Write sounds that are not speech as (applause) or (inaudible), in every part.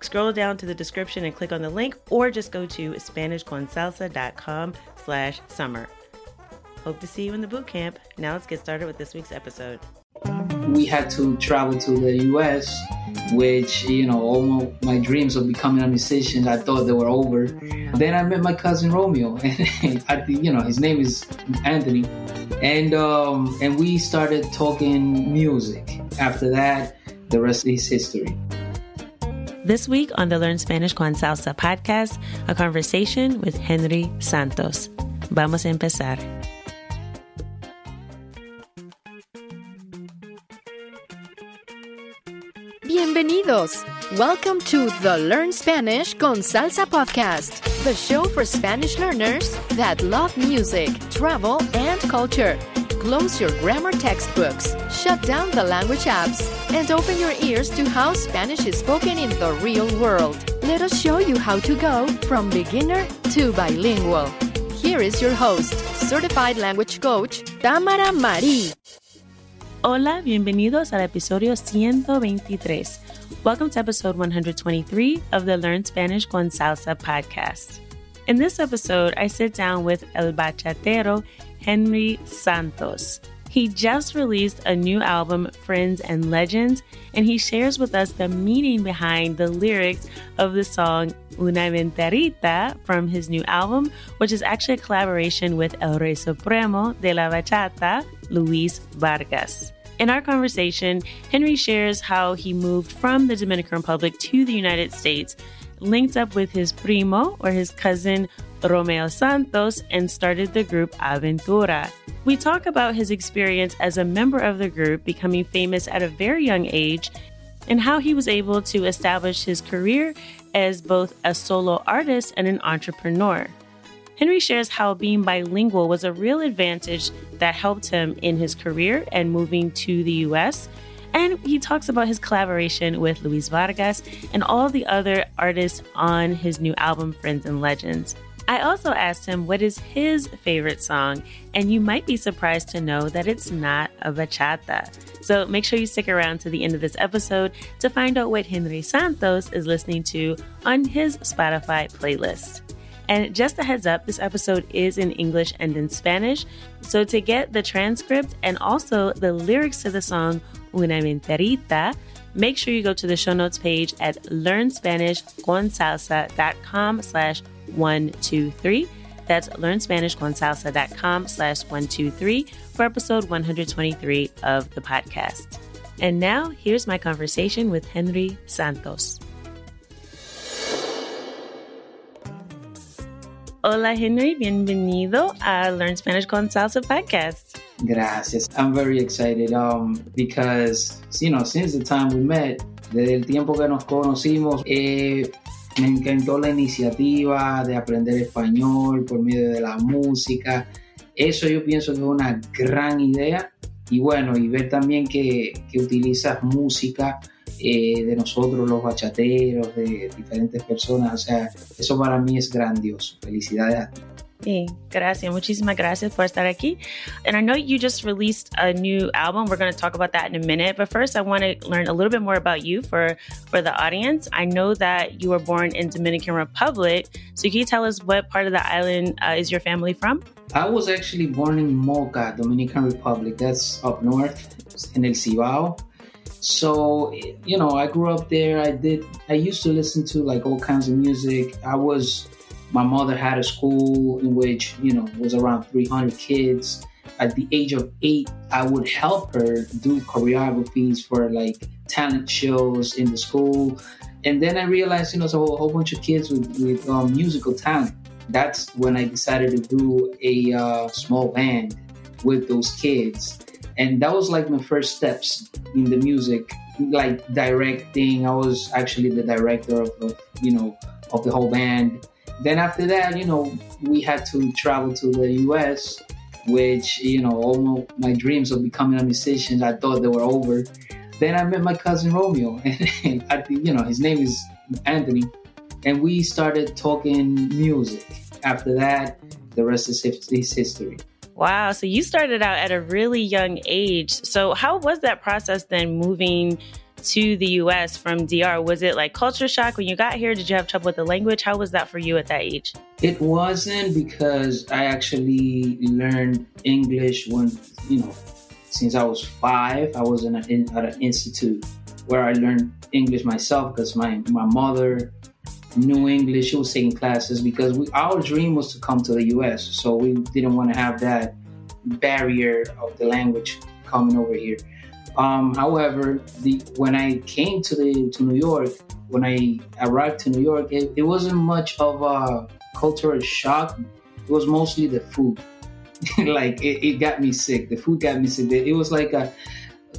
scroll down to the description and click on the link or just go to SpanishConsalsa.com slash summer. Hope to see you in the boot camp. Now let's get started with this week's episode. We had to travel to the US, which, you know, all my dreams of becoming a musician, I thought they were over. Then I met my cousin Romeo, (laughs) and I, you know, his name is Anthony. And, um, and we started talking music. After that, the rest is history. This week on the Learn Spanish con Salsa podcast, a conversation with Henry Santos. Vamos a empezar. Bienvenidos. Welcome to the Learn Spanish con Salsa podcast, the show for Spanish learners that love music, travel, and culture. Close your grammar textbooks, shut down the language apps, and open your ears to how Spanish is spoken in the real world. Let us show you how to go from beginner to bilingual. Here is your host, certified language coach, Tamara Marie. Hola, bienvenidos al episodio 123. Welcome to episode 123 of the Learn Spanish con Salsa podcast. In this episode, I sit down with El Bachatero Henry Santos. He just released a new album, Friends and Legends, and he shares with us the meaning behind the lyrics of the song Una Mentirita from his new album, which is actually a collaboration with El Rey Supremo de la Bachata, Luis Vargas. In our conversation, Henry shares how he moved from the Dominican Republic to the United States, linked up with his primo or his cousin Romeo Santos and started the group Aventura. We talk about his experience as a member of the group, becoming famous at a very young age, and how he was able to establish his career as both a solo artist and an entrepreneur. Henry shares how being bilingual was a real advantage that helped him in his career and moving to the US. And he talks about his collaboration with Luis Vargas and all the other artists on his new album, Friends and Legends. I also asked him what is his favorite song, and you might be surprised to know that it's not a bachata. So make sure you stick around to the end of this episode to find out what Henry Santos is listening to on his Spotify playlist. And just a heads up, this episode is in English and in Spanish. So to get the transcript and also the lyrics to the song Una Mentirita, make sure you go to the show notes page at learnspanishconsalsa.com slash 123. That's learnspanishconsalsa.com slash 123 for episode 123 of the podcast. And now, here's my conversation with Henry Santos. Hola, Henry. Bienvenido a Learn Spanish con Salsa podcast. Gracias. I'm very excited um, because, you know, since the time we met, desde el tiempo que nos conocimos, eh, Me encantó la iniciativa de aprender español por medio de la música. Eso yo pienso que es una gran idea y bueno, y ver también que, que utilizas música eh, de nosotros, los bachateros, de diferentes personas. O sea, eso para mí es grandioso. Felicidades a ti. Sí, gracias. Muchísimas gracias por estar aquí. And I know you just released a new album. We're going to talk about that in a minute. But first, I want to learn a little bit more about you for, for the audience. I know that you were born in Dominican Republic. So can you tell us what part of the island uh, is your family from? I was actually born in Moca, Dominican Republic. That's up north in El Cibao. So, you know, I grew up there. I did, I used to listen to like all kinds of music. I was, my mother had a school in which, you know, was around 300 kids. At the age of eight, I would help her do choreographies for like talent shows in the school. And then I realized, you know, so a whole bunch of kids with, with um, musical talent. That's when I decided to do a uh, small band with those kids and that was like my first steps in the music like directing i was actually the director of, of, you know of the whole band then after that you know we had to travel to the us which you know all my dreams of becoming a musician i thought they were over then i met my cousin romeo (laughs) and I, you know his name is anthony and we started talking music after that the rest is history Wow. So you started out at a really young age. So, how was that process then moving to the US from DR? Was it like culture shock when you got here? Did you have trouble with the language? How was that for you at that age? It wasn't because I actually learned English when, you know, since I was five, I was in, a, in at an institute where I learned English myself because my, my mother knew English. She was taking classes because we, our dream was to come to the U.S. So we didn't want to have that barrier of the language coming over here. Um, however, the, when I came to the to New York, when I arrived to New York, it, it wasn't much of a cultural shock. It was mostly the food. (laughs) like it, it, got me sick. The food got me sick. It was like a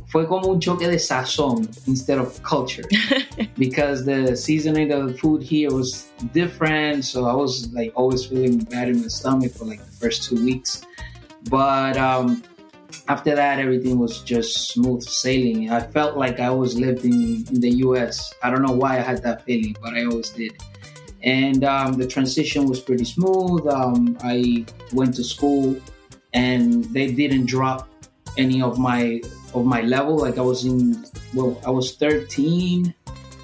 fue como un choque de sazón instead of culture (laughs) because the seasoning of the food here was different. So I was like always feeling bad in my stomach for like the first two weeks. But um, after that, everything was just smooth sailing. I felt like I was living in the US. I don't know why I had that feeling, but I always did. And um, the transition was pretty smooth. Um, I went to school and they didn't drop any of my of my level. Like I was in, well, I was 13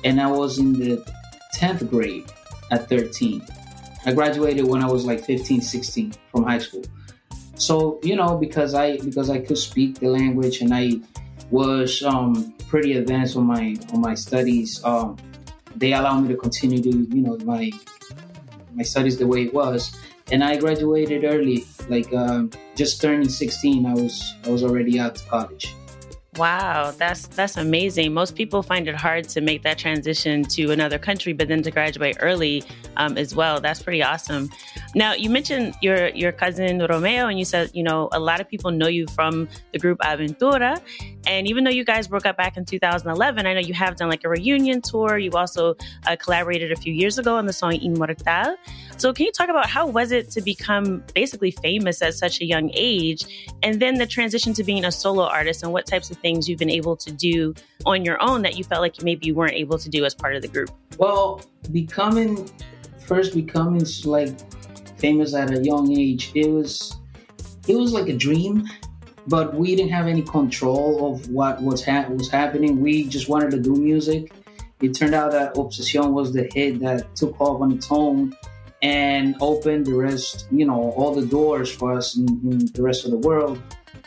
and I was in the 10th grade at 13. I graduated when I was like 15, 16 from high school. So, you know, because I because I could speak the language and I was um, pretty advanced on my on my studies, um, they allowed me to continue to, you know, my my studies the way it was. And I graduated early, like um, just turning 16. I was I was already out of college. Wow, that's that's amazing. Most people find it hard to make that transition to another country, but then to graduate early um, as well. That's pretty awesome. Now, you mentioned your your cousin Romeo, and you said you know a lot of people know you from the group Aventura, and even though you guys broke up back in 2011, I know you have done like a reunion tour. You also uh, collaborated a few years ago on the song Inmortal. So, can you talk about how was it to become basically famous at such a young age, and then the transition to being a solo artist, and what types of things you've been able to do on your own that you felt like maybe you weren't able to do as part of the group? Well, becoming first becoming like famous at a young age, it was it was like a dream, but we didn't have any control of what was ha- was happening. We just wanted to do music. It turned out that Obsession was the hit that took off on its own and opened the rest, you know, all the doors for us in, in the rest of the world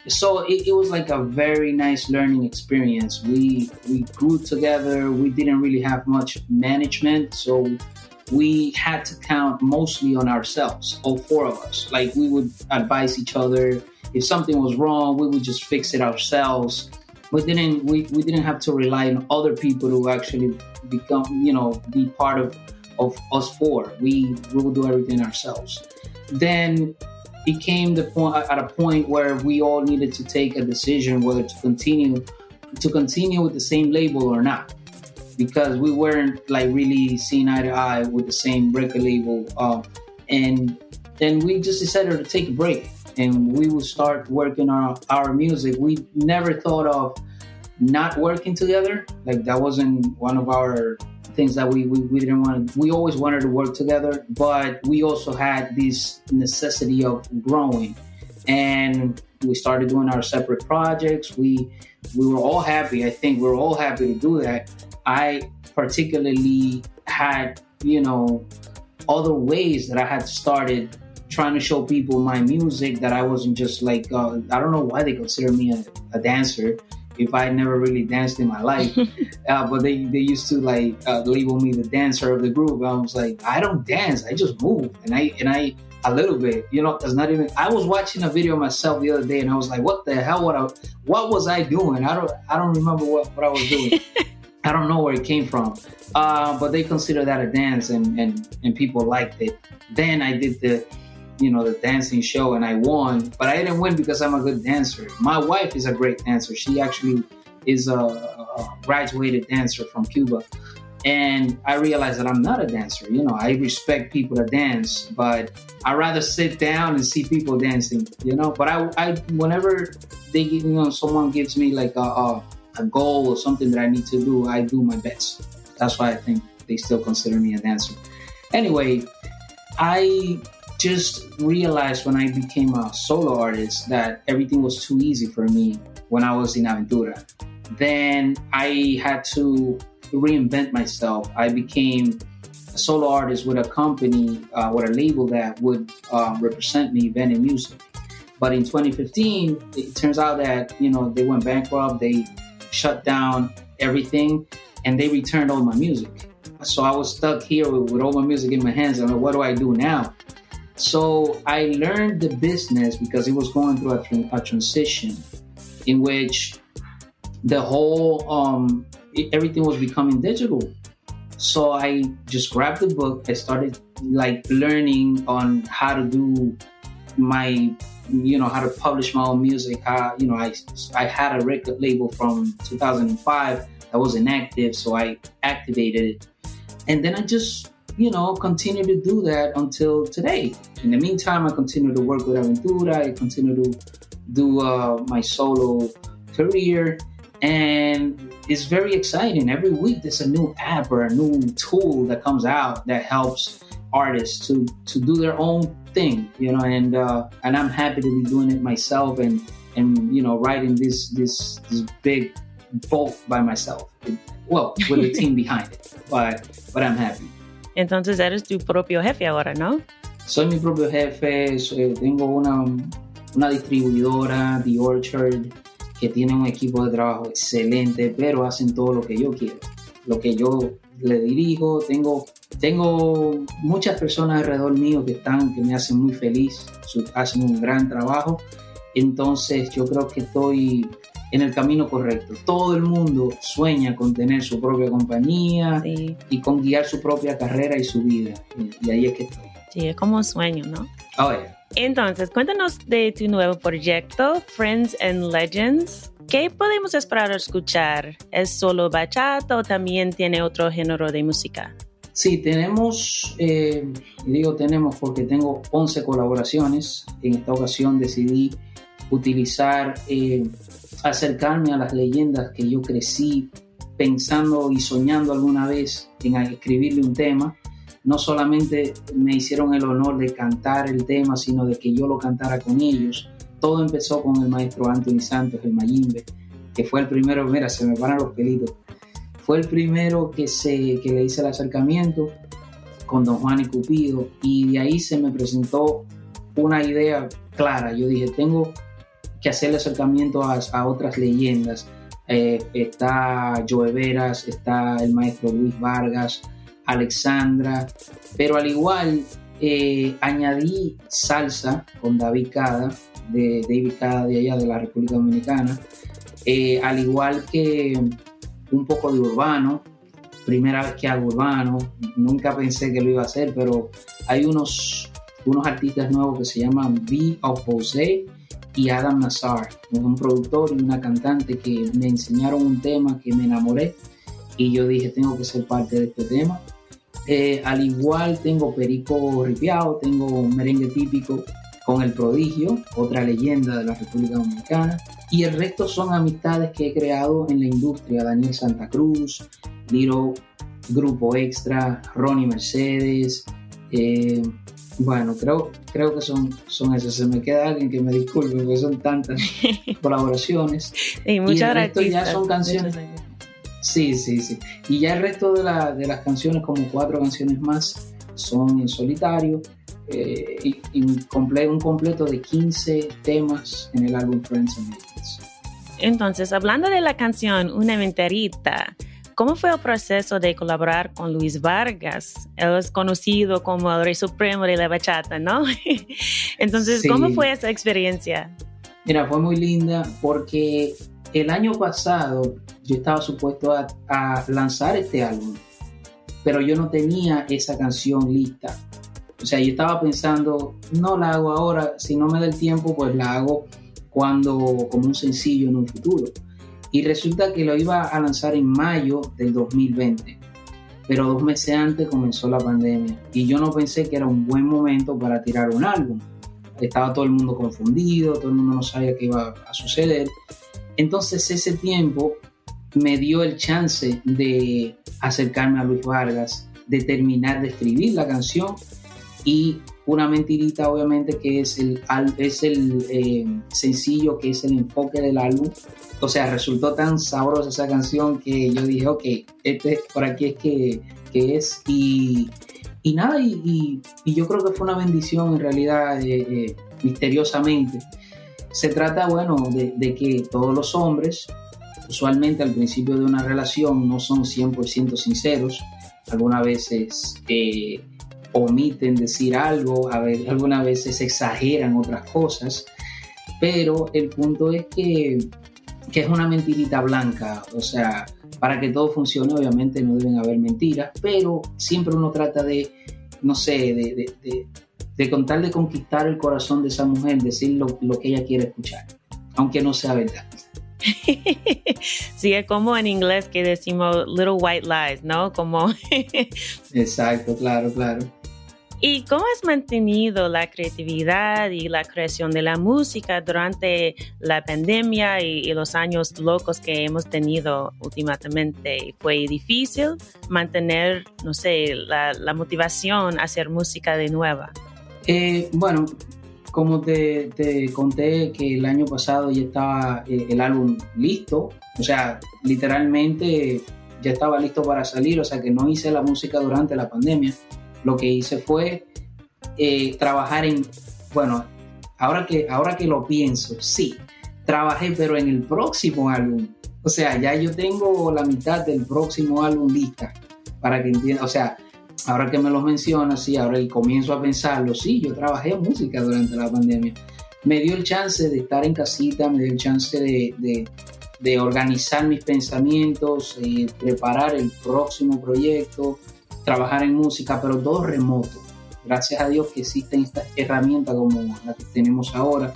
so it, it, was like a very nice learning experience we we grew together we didn't really have much management so we had to count mostly on ourselves all four of us like we would advise each other if something was wrong we would just fix it ourselves. We didn't we, we didn't have to rely on other people to actually become you know be part of of us four we we would do everything ourselves. Then it came the point at a point where we all needed to take a decision whether to continue to continue with the same label or not. Because we weren't like really seeing eye to eye with the same record label uh, and then we just decided to take a break and we would start working on our music, we never thought of not working together. Like that wasn't one of our things that we, we, we didn't want to, we always wanted to work together, but we also had this necessity of growing. And we started doing our separate projects. We we were all happy. I think we were all happy to do that. I particularly had, you know, other ways that I had started trying to show people my music that I wasn't just like uh, I don't know why they consider me a, a dancer if I never really danced in my life. (laughs) uh, but they, they used to like uh, label me the dancer of the group. I was like, I don't dance, I just move, and I and I a little bit. You know, it's not even. I was watching a video of myself the other day, and I was like, what the hell? What I, what was I doing? I don't I don't remember what, what I was doing. (laughs) I don't know where it came from. Uh, but they consider that a dance, and and and people liked it. Then I did the you know the dancing show and I won, but I didn't win because I'm a good dancer. My wife is a great dancer. She actually is a, a graduated dancer from Cuba, and I realized that I'm not a dancer. You know, I respect people that dance, but I rather sit down and see people dancing. You know, but I, I whenever they you know someone gives me like a, a, a goal or something that I need to do, I do my best. That's why I think they still consider me a dancer. Anyway, I just realized when I became a solo artist that everything was too easy for me when I was in Aventura. Then I had to reinvent myself. I became a solo artist with a company, uh, with a label that would uh, represent me, Vene Music. But in 2015, it turns out that you know they went bankrupt. They shut down everything, and they returned all my music. So I was stuck here with, with all my music in my hands. And what do I do now? So I learned the business because it was going through a, a transition in which the whole um, everything was becoming digital. So I just grabbed the book. I started like learning on how to do my, you know, how to publish my own music. How you know, I I had a record label from 2005 that was inactive, so I activated it, and then I just you know, continue to do that until today. In the meantime, I continue to work with Aventura. I continue to do uh, my solo career, and it's very exciting. Every week, there's a new app or a new tool that comes out that helps artists to to do their own thing, you know. And uh, and I'm happy to be doing it myself and and you know writing this this this big book by myself. Well, with a team (laughs) behind it, but but I'm happy. Entonces eres tu propio jefe ahora, ¿no? Soy mi propio jefe, soy, tengo una, una distribuidora, The Orchard, que tiene un equipo de trabajo excelente, pero hacen todo lo que yo quiero, lo que yo le dirijo. Tengo, tengo muchas personas alrededor mío que están, que me hacen muy feliz, hacen un gran trabajo. Entonces yo creo que estoy en el camino correcto. Todo el mundo sueña con tener su propia compañía Sí, y con guiar su propia carrera y su vida. Y, y ahí es que estoy. sí, es como un sueño, ¿no? Oh, yeah. Entonces, cuéntanos de tu nuevo proyecto, Friends and Legends. ¿Qué podemos esperar a escuchar? ¿Es solo bachata o también tiene otro género de música? Sí, tenemos, eh, digo tenemos porque tengo 11 colaboraciones. En esta ocasión decidí utilizar, eh, acercarme a las leyendas que yo crecí pensando y soñando alguna vez en escribirle un tema. No solamente me hicieron el honor de cantar el tema, sino de que yo lo cantara con ellos. Todo empezó con el maestro Anthony Santos, el Mayimbe, que fue el primero, mira, se me van los pelitos. Fue el primero que, se, que le hice el acercamiento con Don Juan y Cupido y de ahí se me presentó una idea clara. Yo dije, tengo que hacer el acercamiento a, a otras leyendas. Eh, está Joe Veras, está el maestro Luis Vargas, Alexandra, pero al igual eh, añadí salsa con David Cada, de David Cada de allá de la República Dominicana, eh, al igual que un poco de urbano, primera vez que hago urbano, nunca pensé que lo iba a hacer, pero hay unos, unos artistas nuevos que se llaman B of y Adam Nazar, un productor y una cantante que me enseñaron un tema que me enamoré y yo dije tengo que ser parte de este tema. Eh, al igual tengo perico ripiado, tengo merengue típico con El Prodigio, otra leyenda de la República Dominicana. Y el resto son amistades que he creado en la industria. Daniel Santa Cruz, Liro Grupo Extra, Ronnie Mercedes. Eh, bueno, creo, creo que son, son esas. Se me queda alguien que me disculpe porque son tantas (laughs) colaboraciones. Y muchas y ya son canciones. Sí, sí, sí. Y ya el resto de, la, de las canciones, como cuatro canciones más, son en solitario. Eh, y, un, completo, un completo de 15 temas en el álbum Friends and Entonces, hablando de la canción Una Menterita, ¿Cómo fue el proceso de colaborar con Luis Vargas? Él es conocido como el rey supremo de la bachata, ¿no? (laughs) Entonces, ¿cómo fue esa experiencia? Mira, fue muy linda porque el año pasado yo estaba supuesto a, a lanzar este álbum, pero yo no tenía esa canción lista. O sea, yo estaba pensando, no la hago ahora, si no me da el tiempo, pues la hago cuando, como un sencillo en un futuro. Y resulta que lo iba a lanzar en mayo del 2020, pero dos meses antes comenzó la pandemia y yo no pensé que era un buen momento para tirar un álbum. Estaba todo el mundo confundido, todo el mundo no sabía qué iba a suceder. Entonces ese tiempo me dio el chance de acercarme a Luis Vargas, de terminar de escribir la canción y una mentirita obviamente que es el, es el eh, sencillo, que es el enfoque del álbum. O sea, resultó tan sabrosa esa canción que yo dije, ok, este, por aquí es que, que es. Y, y nada, y, y, yo creo que fue una bendición en realidad, eh, eh, misteriosamente. Se trata, bueno, de, que todos los hombres, usualmente al principio de una relación, no son 100% sinceros. Algunas veces omiten decir algo, a ver, algunas veces exageran otras cosas, pero el punto es que, que es una mentirita blanca, o sea, para que todo funcione obviamente no deben haber mentiras, pero siempre uno trata de, no sé, de, de, de, contar de conquistar el corazón de esa mujer, decir lo, lo que ella quiere escuchar, aunque no sea verdad. (laughs) sí, es como en inglés que decimos little white lies, ¿no? Como... (laughs) Exacto, claro, claro. ¿Y cómo has mantenido la creatividad y la creación de la música durante la pandemia y, los años locos que hemos tenido últimamente? ¿Fue difícil mantener, no sé, la, motivación a hacer música de nueva? Eh, bueno, como te, conté que el año pasado ya estaba eh, el álbum listo, o sea, literalmente ya estaba listo para salir, o sea que no hice la música durante la pandemia lo que hice fue eh, trabajar en, bueno, ahora que, ahora que lo pienso, sí, trabajé, pero en el próximo álbum. O sea, ya yo tengo la mitad del próximo álbum lista, para que entiendan, o sea, ahora que me lo mencionas, sí, ahora y comienzo a pensarlo, sí, yo trabajé música durante la pandemia. Me dio el chance de estar en casita, me dio el chance de, de, organizar mis pensamientos, eh, preparar el próximo proyecto, trabajar en música, pero todo remoto. Gracias a Dios que existen estas herramientas como la que tenemos ahora,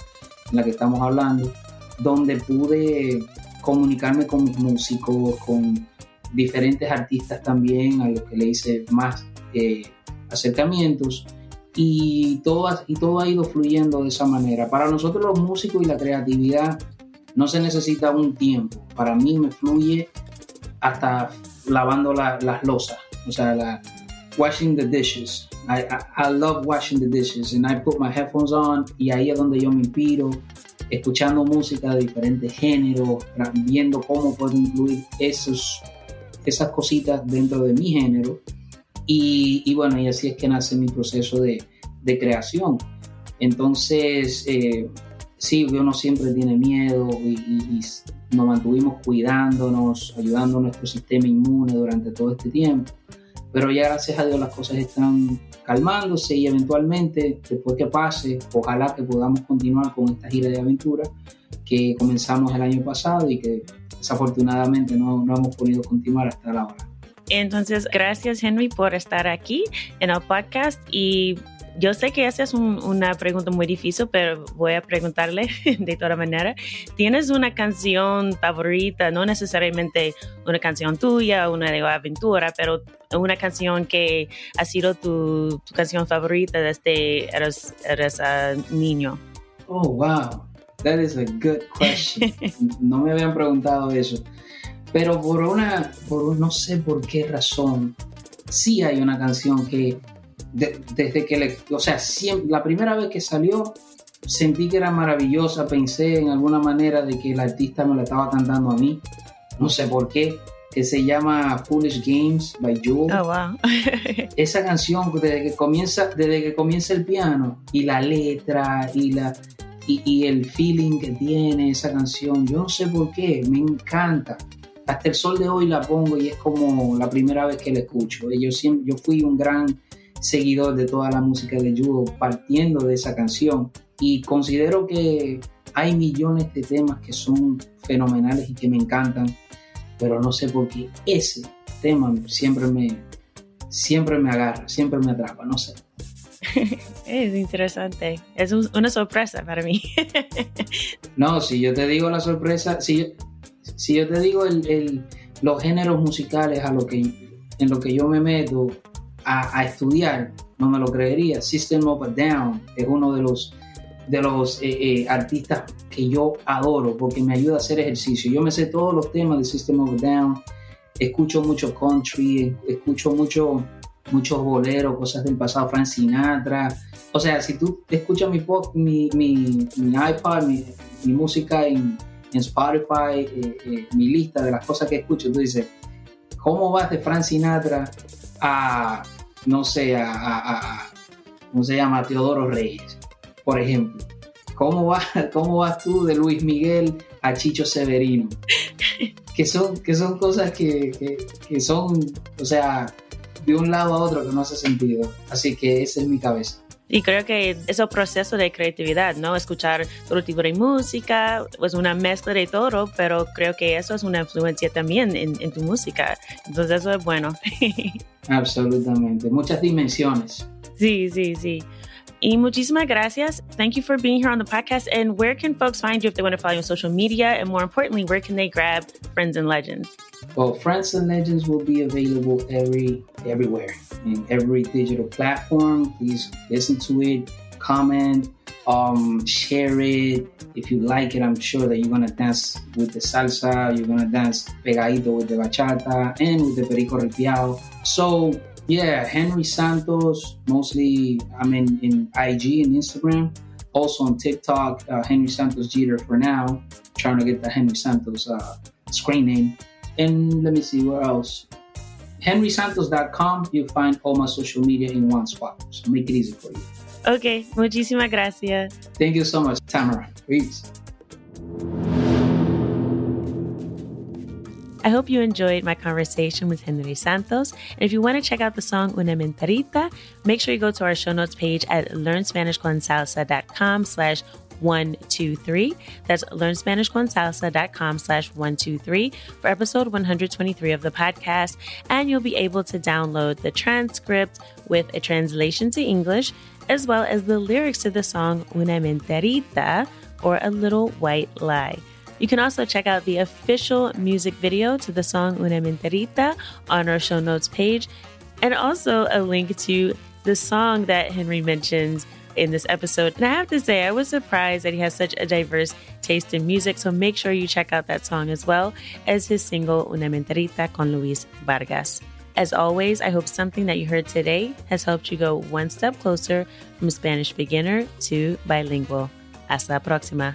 en la que estamos hablando, donde pude comunicarme con mis músicos, con diferentes artistas también, a los que le hice más eh, acercamientos. Y todo, y todo ha ido fluyendo de esa manera. Para nosotros los músicos y la creatividad no se necesita un tiempo. Para mí me fluye hasta lavando las losas o sea, la, washing the dishes. I, I, love washing the dishes and I put my headphones on y ahí es donde yo me inspiro, escuchando música de diferentes géneros, viendo cómo puedo incluir esos, esas cositas dentro de mi género. Y, y bueno, y así es que nace mi proceso de, de creación. Entonces, eh, sí, uno siempre tiene miedo y, y, nos mantuvimos cuidándonos, ayudando a nuestro sistema inmune durante todo este tiempo. Pero ya gracias a Dios las cosas están calmándose y eventualmente, después que pase, ojalá que podamos continuar con esta gira de aventura que comenzamos el año pasado y que desafortunadamente no, no hemos podido continuar hasta la hora. Entonces, gracias Henry por estar aquí en el podcast y yo sé que esa es un, una pregunta muy difícil, pero voy a preguntarle (laughs) de toda manera. ¿Tienes una canción favorita? No necesariamente una canción tuya, una de aventura, pero una canción que ha sido tu, tu canción favorita desde eres, eres uh, niño. Oh, wow. That is a good question. (laughs) no me habían preguntado eso. Pero por una, por no sé por qué razón, sí hay una canción que desde que le, o sea, la primera vez que salió sentí que era maravillosa, pensé en alguna manera de que el artista me la estaba cantando a mí, no sé por qué, que se llama Foolish Games by Jewel. Oh, wow. (laughs) Esa canción desde que comienza, desde que comienza el piano y la letra y la y, y el feeling que tiene esa canción, yo no sé por qué, me encanta hasta el sol de hoy la pongo y es como la primera vez que la escucho. Yo, siempre, yo fui un gran seguidor de toda la música de Judo partiendo de esa canción y considero que hay millones de temas que son fenomenales y que me encantan, pero no sé por qué ese tema siempre me, siempre me agarra, siempre me atrapa, no sé. (laughs) Es interesante, es una sorpresa para mí. (laughs) no, si yo te digo la sorpresa, si si yo te digo el, los géneros musicales a lo que, en lo que yo me meto a, estudiar, no me lo creería. System of a Down es uno de los, de los eh, eh, artistas que yo adoro porque me ayuda a hacer ejercicio. Yo me sé todos los temas de System of a Down, escucho mucho country, escucho mucho muchos boleros, cosas del pasado, Frank Sinatra. O sea, si tú escuchas mi, mi, mi, mi mi, mi música en en Spotify eh, mi lista de las cosas que escucho, tú dices, ¿cómo vas de Frank Sinatra a, no sé, a, ¿cómo se llama? Teodoro Reyes, por ejemplo. ¿Cómo (laughs) ¿Cómo vas tú de Luis Miguel a Chicho Severino? Que son, que son cosas que, que son, o sea, de un lado a otro que no hace sentido. Así que esa es mi cabeza. Y creo que es el proceso de creatividad, ¿no? Escuchar todo tipo de música, pues una mezcla de todo, pero creo que eso es una influencia también en, en tu música. Entonces eso es bueno. (laughs) Absolutamente, muchas dimensiones. Sí, sí, sí. Y muchísimas gracias. Thank you for being here on the podcast. And where can folks find you if they want to follow you on social media? And more importantly, where can they grab Friends and Legends? Well, Friends and Legends will be available every everywhere in every digital platform. Please listen to it, comment, um, share it. If you like it, I'm sure that you're gonna dance with the salsa, you're gonna dance pegadito with the bachata and with the perico ripiao. So yeah, Henry Santos, mostly I'm in, in IG and Instagram. Also on TikTok, uh, Henry Santos Jeter for now. Trying to get the Henry Santos uh, screen name. And let me see where else. HenrySantos.com, you find all my social media in one spot. So make it easy for you. Okay, muchísimas gracias. Thank you so much, Tamara. Peace. I hope you enjoyed my conversation with Henry Santos. And if you want to check out the song Una Mentirita, make sure you go to our show notes page at learnspanishconsalsa.com slash 123. That's learnspanishconsalsa.com slash 123 for episode 123 of the podcast. And you'll be able to download the transcript with a translation to English, as well as the lyrics to the song Una Mentirita or A Little White Lie. You can also check out the official music video to the song Una Mentirita on our show notes page, and also a link to the song that Henry mentions in this episode. And I have to say, I was surprised that he has such a diverse taste in music, so make sure you check out that song as well as his single Una Mentirita con Luis Vargas. As always, I hope something that you heard today has helped you go one step closer from Spanish beginner to bilingual. Hasta la próxima.